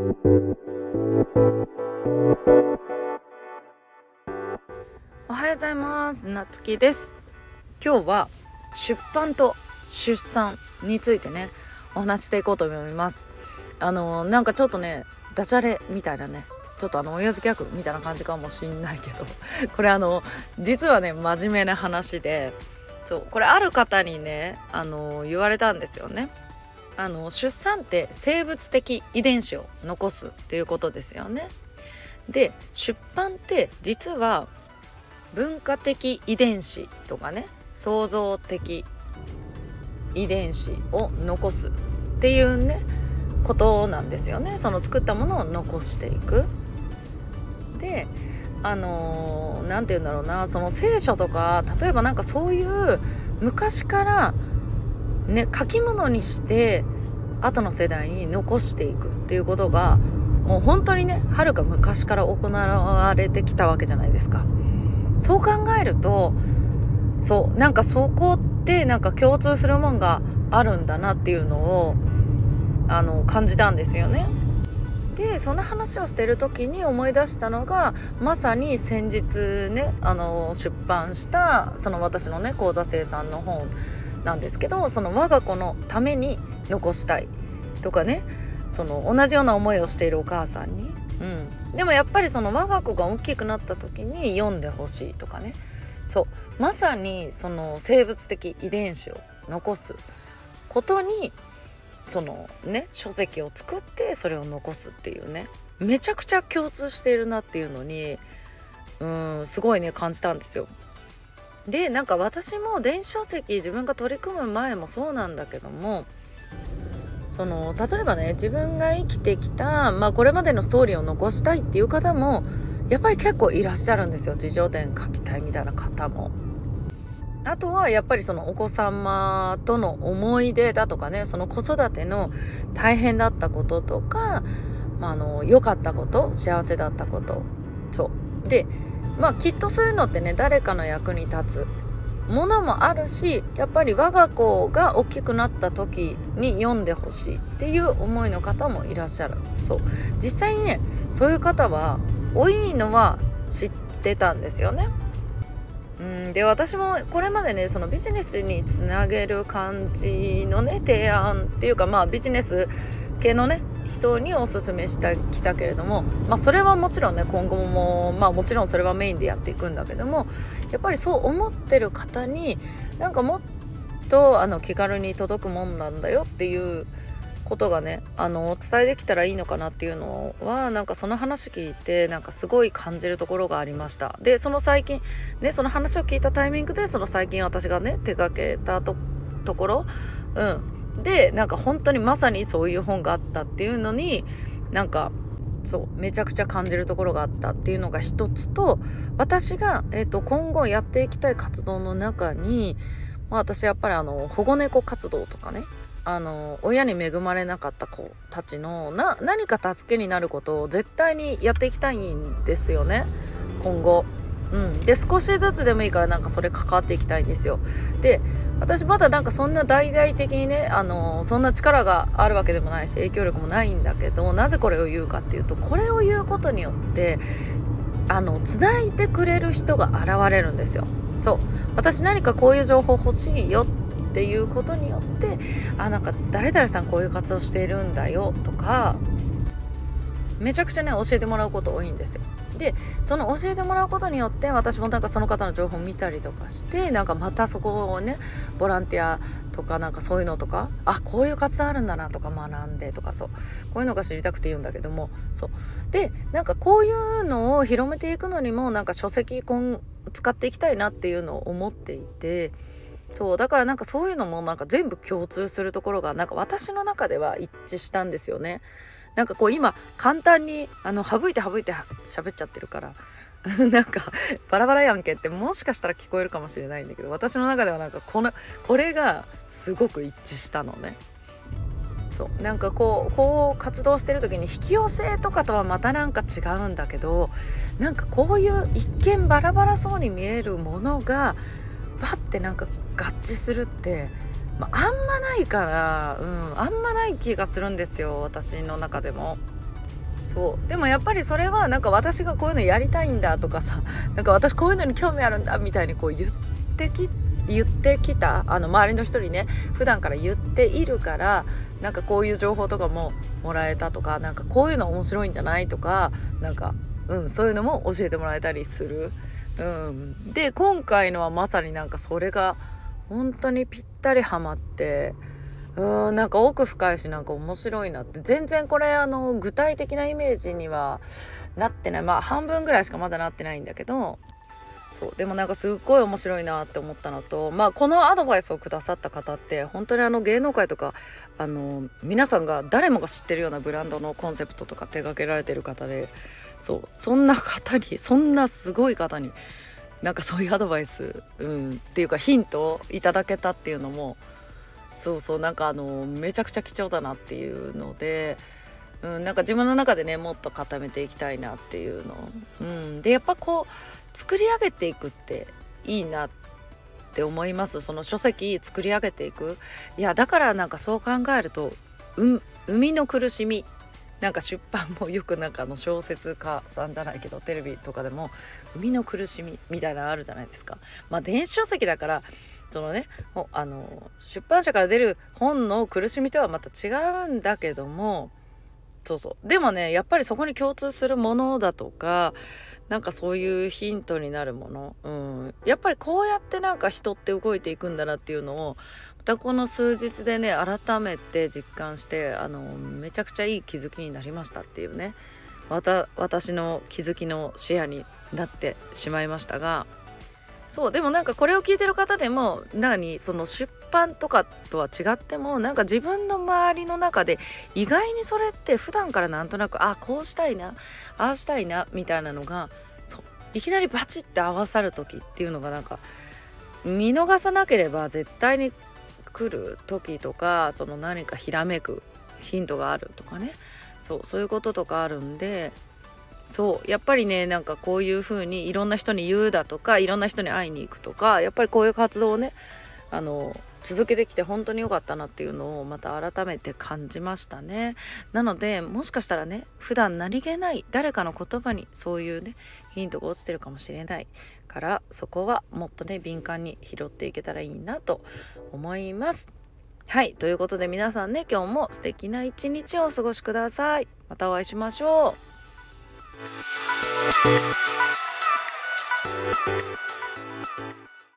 おはようございます。なつきです。今日は出版と出産についてねお話していこうと思います。あのなんかちょっとねダジャレみたいなねちょっとあの親父ギャグみたいな感じかもしんないけど これあの実はね真面目な話でそうこれある方にねあの言われたんですよね。あの出産って生物的遺伝子を残すっていうことですよねで出版って実は文化的遺伝子とかね創造的遺伝子を残すっていうねことなんですよねその作ったものを残していく。であの何、ー、て言うんだろうなその聖書とか例えばなんかそういう昔からね書き物にして後の世代に残していくっていうことがもう本当にねはるか昔から行われてきたわけじゃないですか。そう考えるとそうなんかそこってなんか共通するもんがあるんだなっていうのをあの感じたんですよね。でその話をしてる時に思い出したのがまさに先日ねあの出版したその私のね講座生産の本なんですけどその我が子のために残したいとかね。その同じような思いをしているお母さんに、うん、でもやっぱりその我が子が大きくなった時に読んでほしいとかね。そう。まさにその生物的遺伝子を残す。ことにそのね書籍を作ってそれを残すっていうね。めちゃくちゃ共通しているなっていうのにうんすごいね感じたんですよ。でなんか私も電子書籍自分が取り組む前もそうなんだけどもその例えばね自分が生きてきた、まあ、これまでのストーリーを残したいっていう方もやっぱり結構いらっしゃるんですよ。自叙伝書きたいみたいな方も。あとはやっぱりそのお子様との思い出だとかねその子育ての大変だったこととか、まあ、あの良かったこと幸せだったこと。そう。でまあきっとそういうのってね誰かの役に立つ。ものもあるしやっぱり我が子が大きくなった時に読んでほしいっていう思いの方もいらっしゃる。そう。実際にねそういう方は多いのは知ってたんですよね。うん。で私もこれまでねそのビジネスにつなげる感じのね提案っていうかまあビジネス系のね人におすすめしたきたけれども、まあ、それはもちろんね今後もまあもちろんそれはメインでやっていくんだけどもやっぱりそう思ってる方になんかもっとあの気軽に届くもんなんだよっていうことがねあのお伝えできたらいいのかなっていうのはなんかその話聞いてなんかすごい感じるところがありました。でその最近ねその話を聞いたタイミングでその最近私がね手がけたところうん。でなんか本当にまさにそういう本があったっていうのになんかそうめちゃくちゃ感じるところがあったっていうのが一つと私が、えーと、今後やっていきたい活動の中に、まあ、私やっぱりあの保護猫活動とかねあの親に恵まれなかった子たちのな何か助けになることを絶対にやっていきたいんですよね今後。うん、で少しずつでもいいからなんかそれ関わっていきたいんですよ。で私まだなんかそんな大々的にねあのそんな力があるわけでもないし影響力もないんだけどなぜこれを言うかっていうとこれを言うことによってあの繋いでくれる人が現れるんですよ。そう私何かこういう情報欲しいよっていうことによってあなんか誰々さんこういう活動しているんだよとかめちゃくちゃね教えてもらうこと多いんですよ。でその教えてもらうことによって私もなんかその方の情報を見たりとかしてなんかまたそこをねボランティアとかなんかそういうのとかあこういう活動あるんだなとか学んでとかそうこういうのが知りたくて言うんだけどもそうでなんかこういうのを広めていくのにもなんか書籍使っていきたいなっていうのを思っていて。そうだからなんかそういうのもなんか全部共通するところがなんか私の中では一致したんですよね。なんかこう今簡単にあの省いて省いて喋っちゃってるから なんかバラバラやんけってもしかしたら聞こえるかもしれないんだけど私の中ではなんかこのこれがすごく一致したのね。そうなんかこうこう活動してる時に引き寄せとかとはまたなんか違うんだけどなんかこういう一見バラバラそうに見えるものがバッてなんか合致するって、まあ、んまないから、うん、あんまない気がするんですよ私の中でも。そうでもやっぱりそれはなんか私がこういうのやりたいんだとかさなんか私こういうのに興味あるんだみたいにこう言ってき言ってきたあの周りの人にね普段から言っているからなんかこういう情報とかももらえたとかなんかこういうの面白いんじゃないとかなんか、うん、そういうのも教えてもらえたりする。うん、で今回のはまさになんかそれが本当にぴったりハマってうんなんか奥深いしなんか面白いなって。全然これあの具体的なイメージにはなってない。まあ半分ぐらいしかまだなってないんだけど。そう。でもなんかすっごい面白いなって思ったのとまあこのアドバイスをくださった方って本当にあの芸能界とかあの皆さんが誰もが知ってるようなブランドのコンセプトとか手掛けられてる方でそう。そんな方にそんなすごい方になんかそういうアドバイス、うん、っていうかヒントをいただけたっていうのもそうそうなんかあのめちゃくちゃ貴重だなっていうので、うん、なんか自分の中でねもっと固めていきたいなっていうの、うん、でやっぱこう作り上げていくっていいなって思います。その書籍作り上げていく。いやだからなんかそう考えると「うん生みの苦しみ」なんか出版もよくなんかの小説家さんじゃないけどテレビとかでも「生みの苦しみ」みたいなのあるじゃないですか。まあ電子書籍だからそのねあの出版社から出る本の苦しみとはまた違うんだけどもそうそうでもねやっぱりそこに共通するものだとかなんかそういうヒントになるもの、うん、やっぱりこうやってなんか人って動いていくんだなっていうのをまたこの数日でね改めて実感してあのめちゃくちゃいい気づきになりましたっていうね。また私の気づきのシェアになってしまいましたがそうでもなんかこれを聞いてる方でも何その出版とかとは違ってもなんか自分の周りの中で意外にそれって普段からなんとなくあこうしたいなああしたいなみたいなのがそういきなりバチッて合わさる時っていうのがなんか見逃さなければ絶対に来る時とかその何かひらめくヒントがあるとかね。そうそういうこととかあるんでそうやっぱりねなんかこういう風にいろんな人に言うだとかいろんな人に会いに行くとかやっぱりこういう活動をねあの続けてきて本当に良かったなっていうのをまた改めて感じましたね。なのでもしかしたらね普段何気ない誰かの言葉にそういうねヒントが落ちてるかもしれないからそこはもっとね敏感に拾っていけたらいいなと思います。はいということで皆さんね今日も素敵な一日をお過ごしください。またお会いしましょう。Thank you.